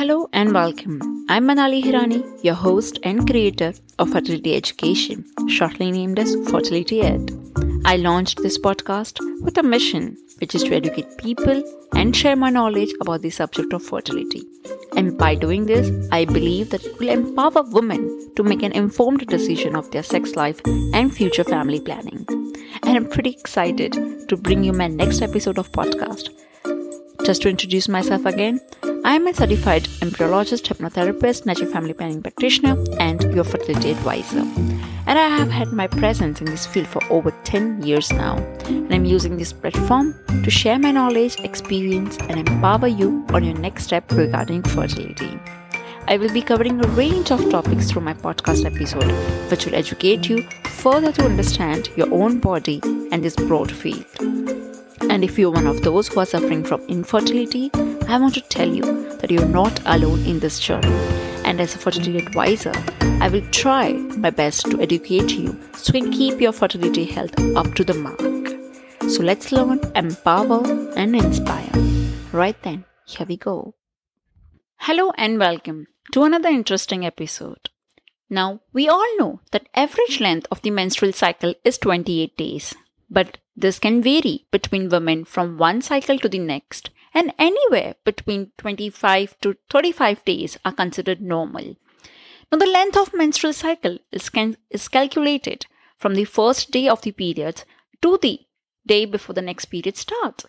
Hello and welcome. I'm Manali Hirani, your host and creator of Fertility Education, shortly named as Fertility Ed. I launched this podcast with a mission, which is to educate people and share my knowledge about the subject of fertility. And by doing this, I believe that it will empower women to make an informed decision of their sex life and future family planning. And I'm pretty excited to bring you my next episode of podcast. Just to introduce myself again, I am a certified embryologist, hypnotherapist, natural family planning practitioner, and your fertility advisor. And I have had my presence in this field for over 10 years now. And I'm using this platform to share my knowledge, experience, and empower you on your next step regarding fertility. I will be covering a range of topics through my podcast episode, which will educate you further to understand your own body and this broad field. And if you're one of those who are suffering from infertility, I want to tell you that you're not alone in this journey. And as a fertility advisor, I will try my best to educate you so you can keep your fertility health up to the mark. So let's learn, empower, and inspire. Right then, here we go. Hello and welcome to another interesting episode. Now, we all know that average length of the menstrual cycle is 28 days, but this can vary between women from one cycle to the next, and anywhere between 25 to 35 days are considered normal. Now, the length of menstrual cycle is, can, is calculated from the first day of the period to the day before the next period starts.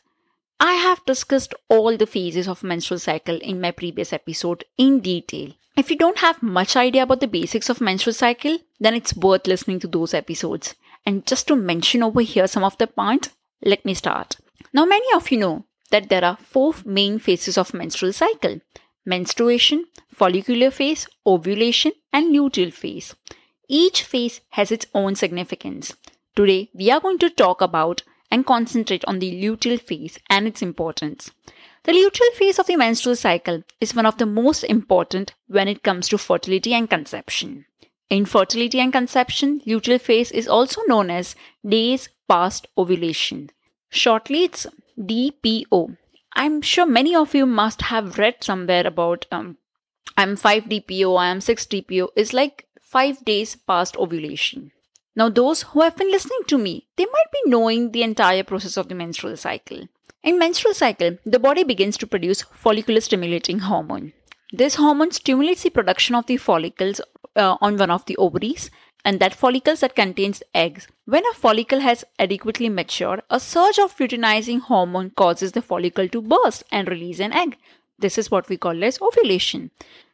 I have discussed all the phases of menstrual cycle in my previous episode in detail. If you don't have much idea about the basics of menstrual cycle, then it's worth listening to those episodes. And just to mention over here some of the points, let me start. Now many of you know that there are four main phases of menstrual cycle. Menstruation, follicular phase, ovulation and luteal phase. Each phase has its own significance. Today we are going to talk about and concentrate on the luteal phase and its importance. The luteal phase of the menstrual cycle is one of the most important when it comes to fertility and conception. In fertility and conception, luteal phase is also known as days past ovulation. Shortly, it's DPO. I'm sure many of you must have read somewhere about um, I'm 5 DPO, I am 6 DPO. It's like 5 days past ovulation. Now, those who have been listening to me, they might be knowing the entire process of the menstrual cycle. In menstrual cycle, the body begins to produce follicular stimulating hormone. This hormone stimulates the production of the follicles uh, on one of the ovaries and that follicles that contains eggs. When a follicle has adequately matured, a surge of luteinizing hormone causes the follicle to burst and release an egg. This is what we call as ovulation.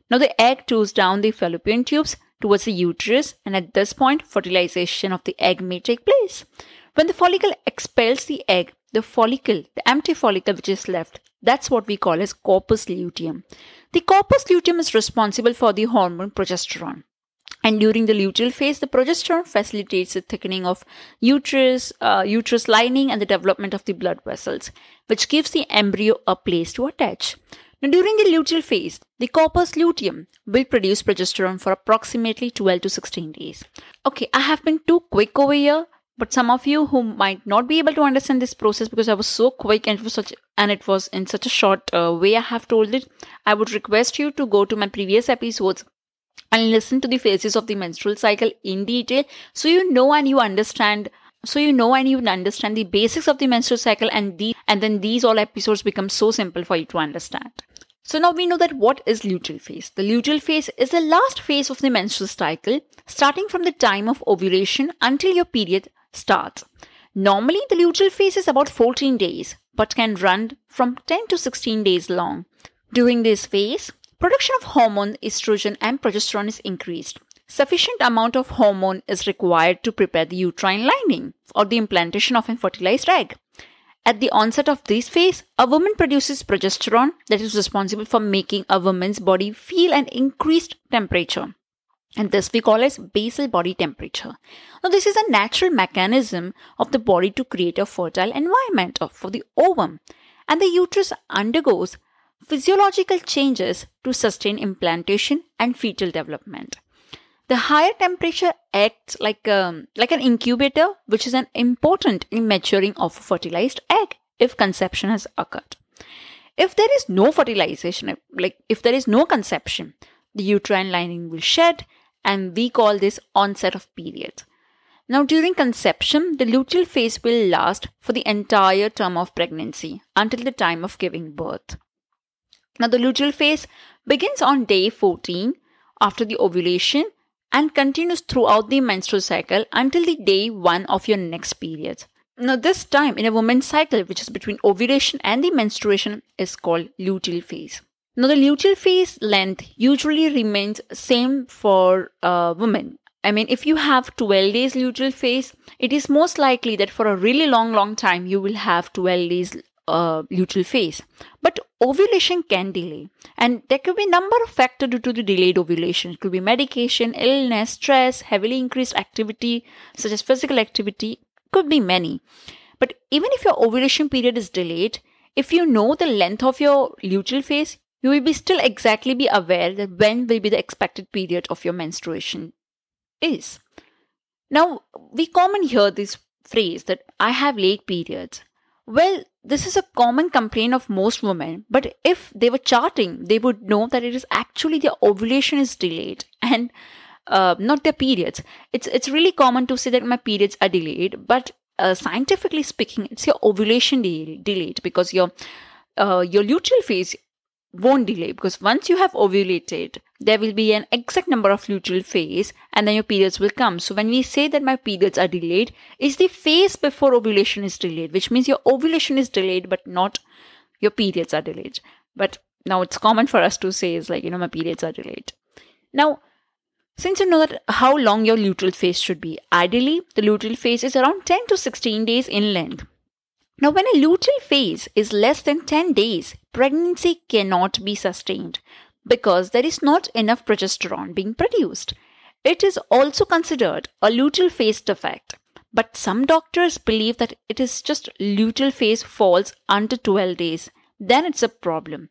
Now the egg tours down the fallopian tubes towards the uterus and at this point fertilization of the egg may take place. When the follicle expels the egg, the follicle, the empty follicle which is left, that's what we call as corpus luteum. The corpus luteum is responsible for the hormone progesterone. And during the luteal phase, the progesterone facilitates the thickening of uterus, uh, uterus lining, and the development of the blood vessels, which gives the embryo a place to attach. Now, during the luteal phase, the corpus luteum will produce progesterone for approximately 12 to 16 days. Okay, I have been too quick over here but some of you who might not be able to understand this process because i was so quick and it was such and it was in such a short uh, way i have told it i would request you to go to my previous episodes and listen to the phases of the menstrual cycle in detail so you know and you understand so you know and you understand the basics of the menstrual cycle and the and then these all episodes become so simple for you to understand so now we know that what is luteal phase. The luteal phase is the last phase of the menstrual cycle, starting from the time of ovulation until your period starts. Normally, the luteal phase is about 14 days, but can run from 10 to 16 days long. During this phase, production of hormone estrogen and progesterone is increased. Sufficient amount of hormone is required to prepare the uterine lining or the implantation of a fertilized egg. At the onset of this phase, a woman produces progesterone that is responsible for making a woman's body feel an increased temperature and this we call as basal body temperature. Now, this is a natural mechanism of the body to create a fertile environment for the ovum, and the uterus undergoes physiological changes to sustain implantation and fetal development. The higher temperature acts like, um, like an incubator, which is an important in maturing of a fertilized egg if conception has occurred. If there is no fertilization, like if there is no conception, the uterine lining will shed, and we call this onset of periods. Now, during conception, the luteal phase will last for the entire term of pregnancy until the time of giving birth. Now, the luteal phase begins on day 14 after the ovulation and continues throughout the menstrual cycle until the day 1 of your next period. Now, this time in a woman's cycle, which is between ovulation and the menstruation, is called luteal phase. Now, the luteal phase length usually remains same for uh, women I mean, if you have 12 days luteal phase, it is most likely that for a really long, long time you will have 12 days uh, luteal phase. But ovulation can delay, and there could be a number of factors due to the delayed ovulation. It could be medication, illness, stress, heavily increased activity, such as physical activity. Could be many. But even if your ovulation period is delayed, if you know the length of your luteal phase, you will be still exactly be aware that when will be the expected period of your menstruation is. Now, we commonly hear this phrase that I have late periods. Well, this is a common complaint of most women, but if they were charting, they would know that it is actually their ovulation is delayed and uh, not their periods. It's it's really common to say that my periods are delayed, but uh, scientifically speaking, it's your ovulation de- delayed because your uh, your luteal phase won't delay because once you have ovulated, there will be an exact number of luteal phase and then your periods will come. So when we say that my periods are delayed, is the phase before ovulation is delayed, which means your ovulation is delayed but not your periods are delayed. But now it's common for us to say is like, you know, my periods are delayed. Now, since you know that how long your luteal phase should be, ideally the luteal phase is around 10 to 16 days in length. Now, when a luteal phase is less than 10 days, pregnancy cannot be sustained because there is not enough progesterone being produced. It is also considered a luteal phase defect, but some doctors believe that it is just luteal phase falls under 12 days. Then it's a problem.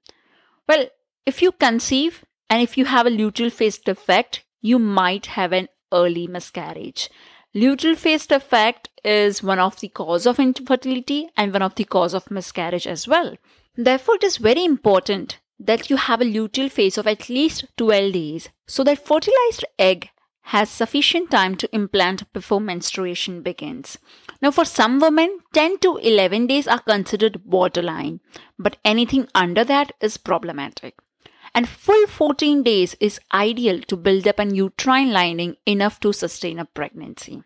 Well, if you conceive and if you have a luteal phase defect, you might have an early miscarriage. Luteal phase defect is one of the cause of infertility and one of the cause of miscarriage as well. Therefore, it is very important that you have a luteal phase of at least 12 days so that fertilized egg has sufficient time to implant before menstruation begins. Now, for some women, 10 to 11 days are considered borderline, but anything under that is problematic and full 14 days is ideal to build up an uterine lining enough to sustain a pregnancy.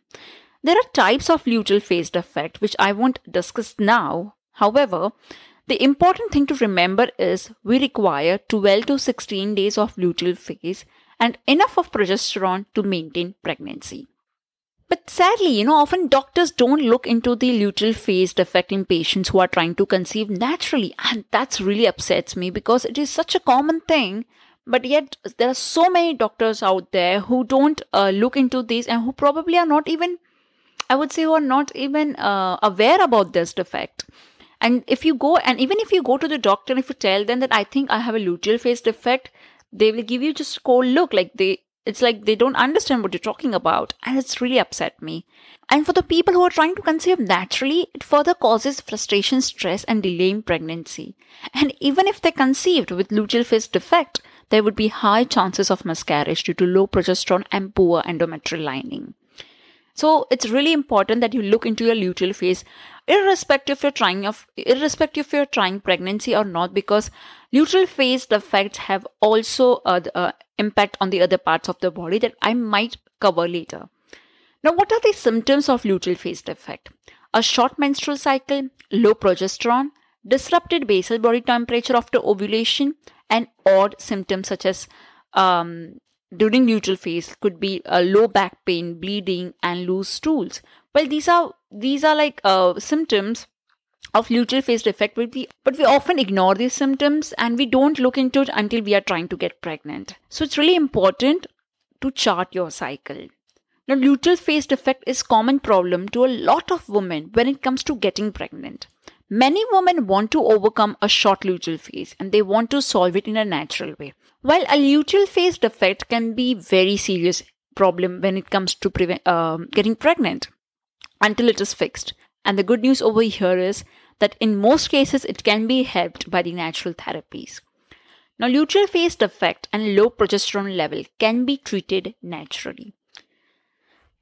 There are types of luteal phase defect which I won't discuss now. However, the important thing to remember is we require 12 to 16 days of luteal phase and enough of progesterone to maintain pregnancy. But sadly, you know, often doctors don't look into the luteal phase defect in patients who are trying to conceive naturally. And that's really upsets me because it is such a common thing. But yet, there are so many doctors out there who don't uh, look into this and who probably are not even, I would say, who are not even uh, aware about this defect. And if you go, and even if you go to the doctor, and if you tell them that I think I have a luteal phase defect, they will give you just a cold look like they it's like they don't understand what you're talking about, and it's really upset me. And for the people who are trying to conceive naturally, it further causes frustration, stress, and delaying pregnancy. And even if they're conceived with luteal phase defect, there would be high chances of miscarriage due to low progesterone and poor endometrial lining. So it's really important that you look into your luteal phase, irrespective if you're trying of irrespective if you're trying pregnancy or not, because luteal phase effects have also uh, uh, impact on the other parts of the body that I might cover later. Now, what are the symptoms of luteal phase defect? A short menstrual cycle, low progesterone, disrupted basal body temperature after ovulation, and odd symptoms such as um, during luteal phase could be a low back pain, bleeding, and loose stools. Well, these are these are like uh, symptoms of luteal phase defect but we but we often ignore these symptoms and we don't look into it until we are trying to get pregnant. So it's really important to chart your cycle. Now luteal phase defect is common problem to a lot of women when it comes to getting pregnant. Many women want to overcome a short luteal phase and they want to solve it in a natural way while a luteal phase defect can be very serious problem when it comes to prevent, um, getting pregnant until it is fixed and the good news over here is that in most cases it can be helped by the natural therapies. Now, luteal phase defect and low progesterone level can be treated naturally.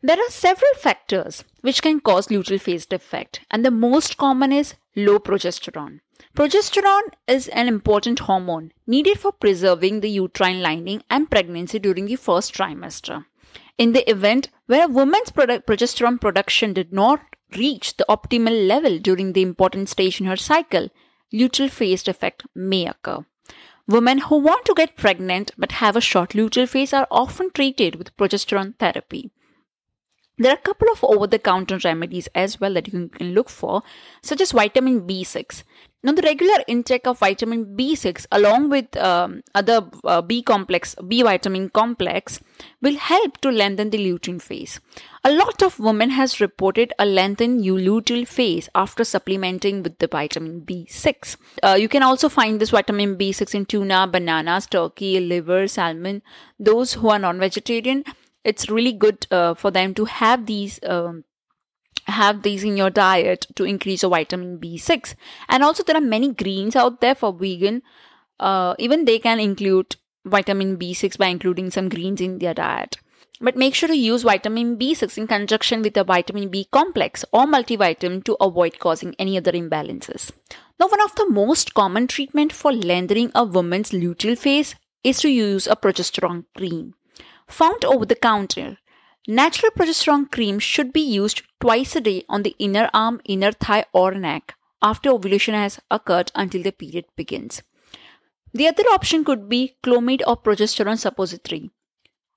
There are several factors which can cause luteal phase defect, and the most common is low progesterone. Progesterone is an important hormone needed for preserving the uterine lining and pregnancy during the first trimester. In the event where a woman's product, progesterone production did not reach the optimal level during the important stage in her cycle, luteal phase defect may occur. Women who want to get pregnant but have a short luteal phase are often treated with progesterone therapy. There are a couple of over the counter remedies as well that you can look for, such as vitamin B6. Now, the regular intake of vitamin B6 along with um, other uh, B complex, B vitamin complex, will help to lengthen the luteal phase. A lot of women has reported a lengthened luteal phase after supplementing with the vitamin B6. Uh, you can also find this vitamin B6 in tuna, bananas, turkey, liver, salmon. Those who are non-vegetarian it's really good uh, for them to have these um, have these in your diet to increase your vitamin B6. And also, there are many greens out there for vegan. Uh, even they can include vitamin B6 by including some greens in their diet. But make sure to use vitamin B6 in conjunction with a vitamin B complex or multivitamin to avoid causing any other imbalances. Now, one of the most common treatment for lengthening a woman's luteal phase is to use a progesterone cream found over the counter. Natural progesterone cream should be used twice a day on the inner arm, inner thigh, or neck after ovulation has occurred until the period begins. The other option could be Clomid or progesterone suppository.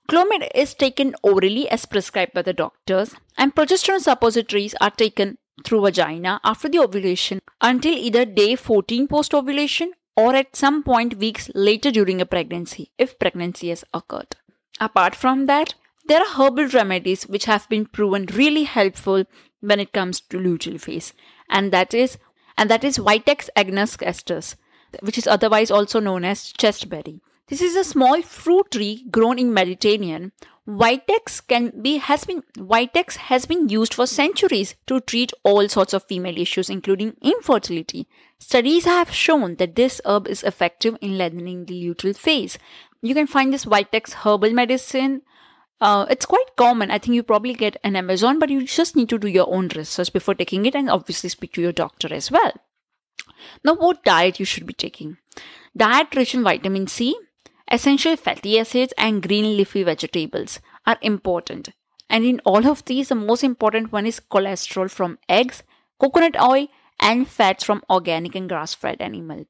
Clomid is taken orally as prescribed by the doctors, and progesterone suppositories are taken through vagina after the ovulation until either day 14 post ovulation or at some point weeks later during a pregnancy if pregnancy has occurred. Apart from that, there are herbal remedies which have been proven really helpful when it comes to luteal phase, and that is and that is Vitex agnus castus, which is otherwise also known as chasteberry. This is a small fruit tree grown in Mediterranean. Vitex can be has been Vitex has been used for centuries to treat all sorts of female issues, including infertility. Studies have shown that this herb is effective in lengthening the luteal phase, you can find this Vitex herbal medicine. Uh, it's quite common. I think you probably get an Amazon, but you just need to do your own research before taking it and obviously speak to your doctor as well. Now, what diet you should be taking? Diet rich in vitamin C, essential fatty acids, and green leafy vegetables are important. And in all of these, the most important one is cholesterol from eggs, coconut oil, and fats from organic and grass fed animal.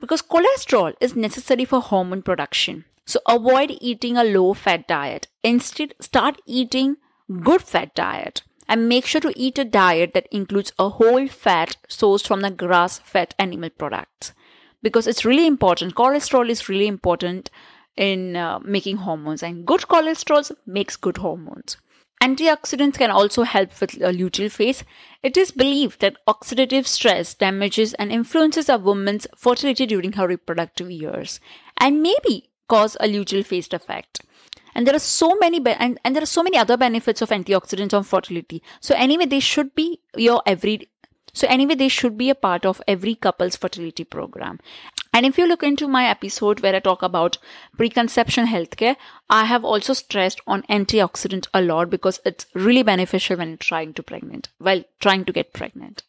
Because cholesterol is necessary for hormone production. So avoid eating a low fat diet. Instead, start eating good fat diet. And make sure to eat a diet that includes a whole fat sourced from the grass fed animal products. Because it's really important cholesterol is really important in uh, making hormones. And good cholesterol makes good hormones. Antioxidants can also help with a luteal phase. It is believed that oxidative stress damages and influences a woman's fertility during her reproductive years. And maybe cause a luteal phase effect. And there are so many be- and, and there are so many other benefits of antioxidants on fertility. So anyway they should be your every so anyway they should be a part of every couple's fertility program. And if you look into my episode where I talk about preconception healthcare, I have also stressed on antioxidant a lot because it's really beneficial when trying to pregnant, while trying to get pregnant.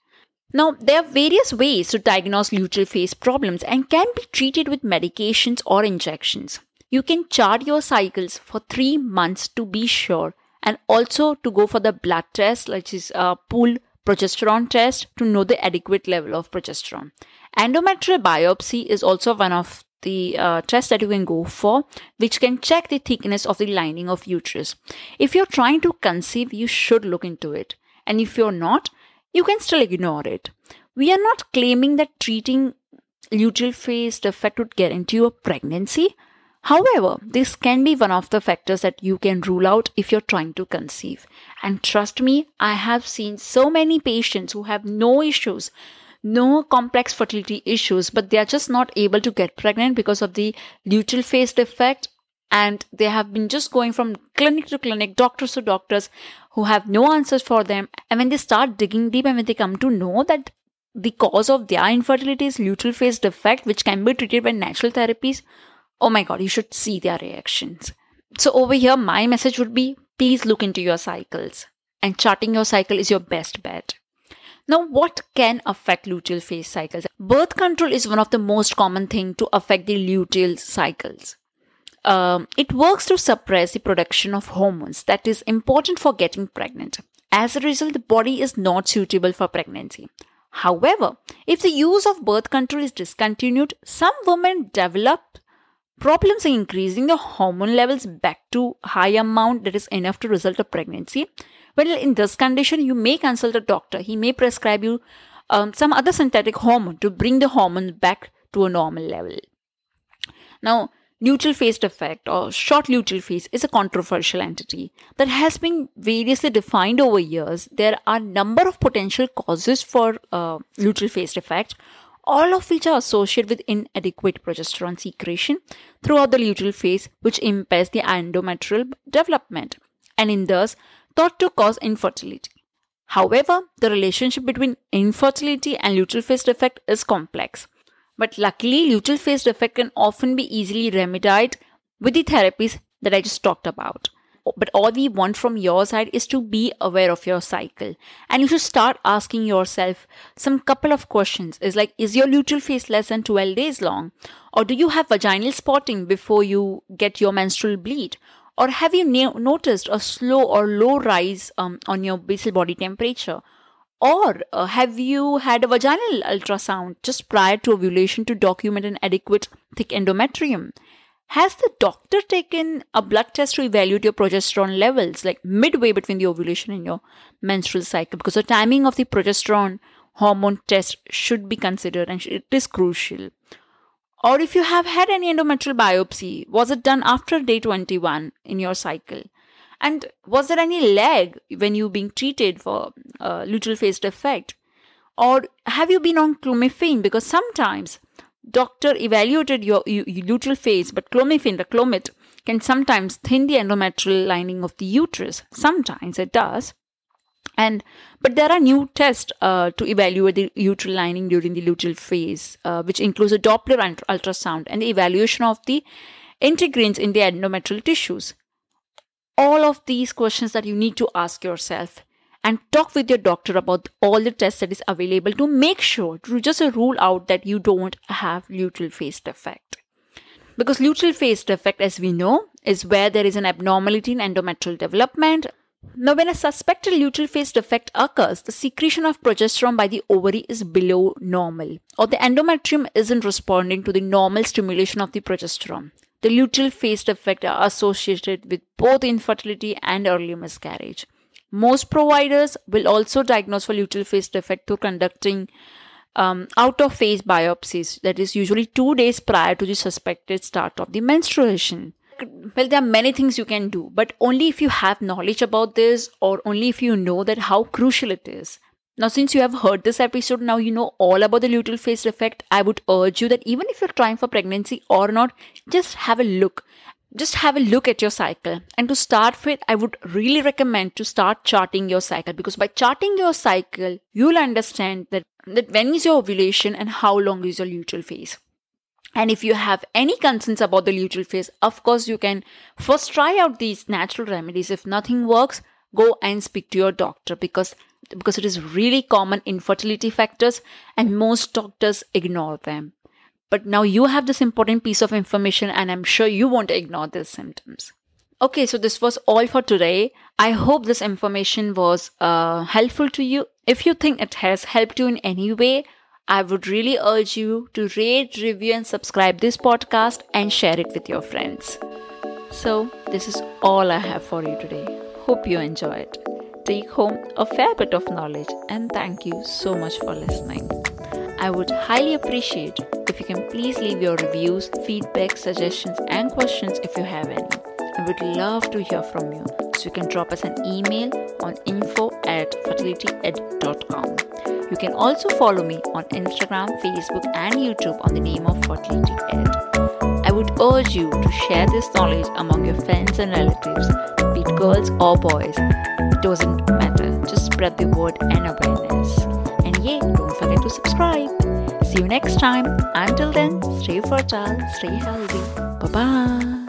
Now, there are various ways to diagnose luteal phase problems and can be treated with medications or injections. You can chart your cycles for three months to be sure and also to go for the blood test, which is a pool progesterone test to know the adequate level of progesterone. Endometrial biopsy is also one of the uh, tests that you can go for, which can check the thickness of the lining of uterus. If you're trying to conceive, you should look into it. And if you're not, you can still ignore it. We are not claiming that treating luteal phase defect would guarantee a pregnancy. However, this can be one of the factors that you can rule out if you're trying to conceive. And trust me, I have seen so many patients who have no issues, no complex fertility issues, but they are just not able to get pregnant because of the luteal phase defect. And they have been just going from clinic to clinic, doctors to doctors, who have no answers for them. And when they start digging deep and when they come to know that the cause of their infertility is luteal phase defect, which can be treated by natural therapies, oh my god, you should see their reactions. So, over here, my message would be please look into your cycles, and charting your cycle is your best bet. Now, what can affect luteal phase cycles? Birth control is one of the most common thing to affect the luteal cycles. Um, it works to suppress the production of hormones that is important for getting pregnant. As a result, the body is not suitable for pregnancy. However, if the use of birth control is discontinued, some women develop problems in increasing the hormone levels back to high amount that is enough to result a pregnancy. Well, in this condition, you may consult a doctor. He may prescribe you um, some other synthetic hormone to bring the hormone back to a normal level. Now, luteal phase defect or short luteal phase is a controversial entity that has been variously defined over years. There are number of potential causes for uh, luteal phase defect, all of which are associated with inadequate progesterone secretion throughout the luteal phase, which impairs the endometrial development and in thus thought to cause infertility. However, the relationship between infertility and luteal phase defect is complex. But luckily, luteal phase defect can often be easily remedied with the therapies that I just talked about. But all we want from your side is to be aware of your cycle. And you should start asking yourself some couple of questions. Is like, is your luteal phase less than 12 days long? Or do you have vaginal spotting before you get your menstrual bleed? Or have you na- noticed a slow or low rise um, on your basal body temperature? Or uh, have you had a vaginal ultrasound just prior to ovulation to document an adequate thick endometrium? Has the doctor taken a blood test to evaluate your progesterone levels, like midway between the ovulation and your menstrual cycle? Because the timing of the progesterone hormone test should be considered and it is crucial. Or if you have had any endometrial biopsy, was it done after day 21 in your cycle? And was there any lag when you being treated for uh, luteal phase defect? Or have you been on clomiphene? Because sometimes doctor evaluated your, your, your luteal phase, but clomiphene, the clomid, can sometimes thin the endometrial lining of the uterus. Sometimes it does. And but there are new tests uh, to evaluate the uterine lining during the luteal phase, uh, which includes a Doppler ultrasound and the evaluation of the integrins in the endometrial tissues all of these questions that you need to ask yourself and talk with your doctor about all the tests that is available to make sure to just rule out that you don't have luteal phase defect. Because luteal phase defect as we know is where there is an abnormality in endometrial development. Now when a suspected luteal phase defect occurs the secretion of progesterone by the ovary is below normal or the endometrium isn't responding to the normal stimulation of the progesterone the luteal phase defect are associated with both infertility and early miscarriage. Most providers will also diagnose for luteal phase defect through conducting um, out of phase biopsies, that is usually two days prior to the suspected start of the menstruation. Well, there are many things you can do, but only if you have knowledge about this or only if you know that how crucial it is. Now, since you have heard this episode, now you know all about the luteal phase effect. I would urge you that even if you're trying for pregnancy or not, just have a look. Just have a look at your cycle. And to start with, I would really recommend to start charting your cycle because by charting your cycle, you'll understand that, that when is your ovulation and how long is your luteal phase. And if you have any concerns about the luteal phase, of course, you can first try out these natural remedies. If nothing works, go and speak to your doctor because because it is really common infertility factors and most doctors ignore them. But now you have this important piece of information and I'm sure you won't ignore these symptoms. Okay, so this was all for today. I hope this information was uh, helpful to you. If you think it has helped you in any way, I would really urge you to rate, review, and subscribe this podcast and share it with your friends. So, this is all I have for you today. Hope you enjoy it take home a fair bit of knowledge and thank you so much for listening. I would highly appreciate if you can please leave your reviews, feedback, suggestions, and questions if you have any. I would love to hear from you. So you can drop us an email on info at fertilityed.com. You can also follow me on Instagram, Facebook, and YouTube on the name of Fertility Ed. I would urge you to share this knowledge among your friends and relatives, be it girls or boys, doesn't matter. Just spread the word and awareness. And yeah, don't forget to subscribe. See you next time. Until then, stay fertile, stay healthy. Bye bye.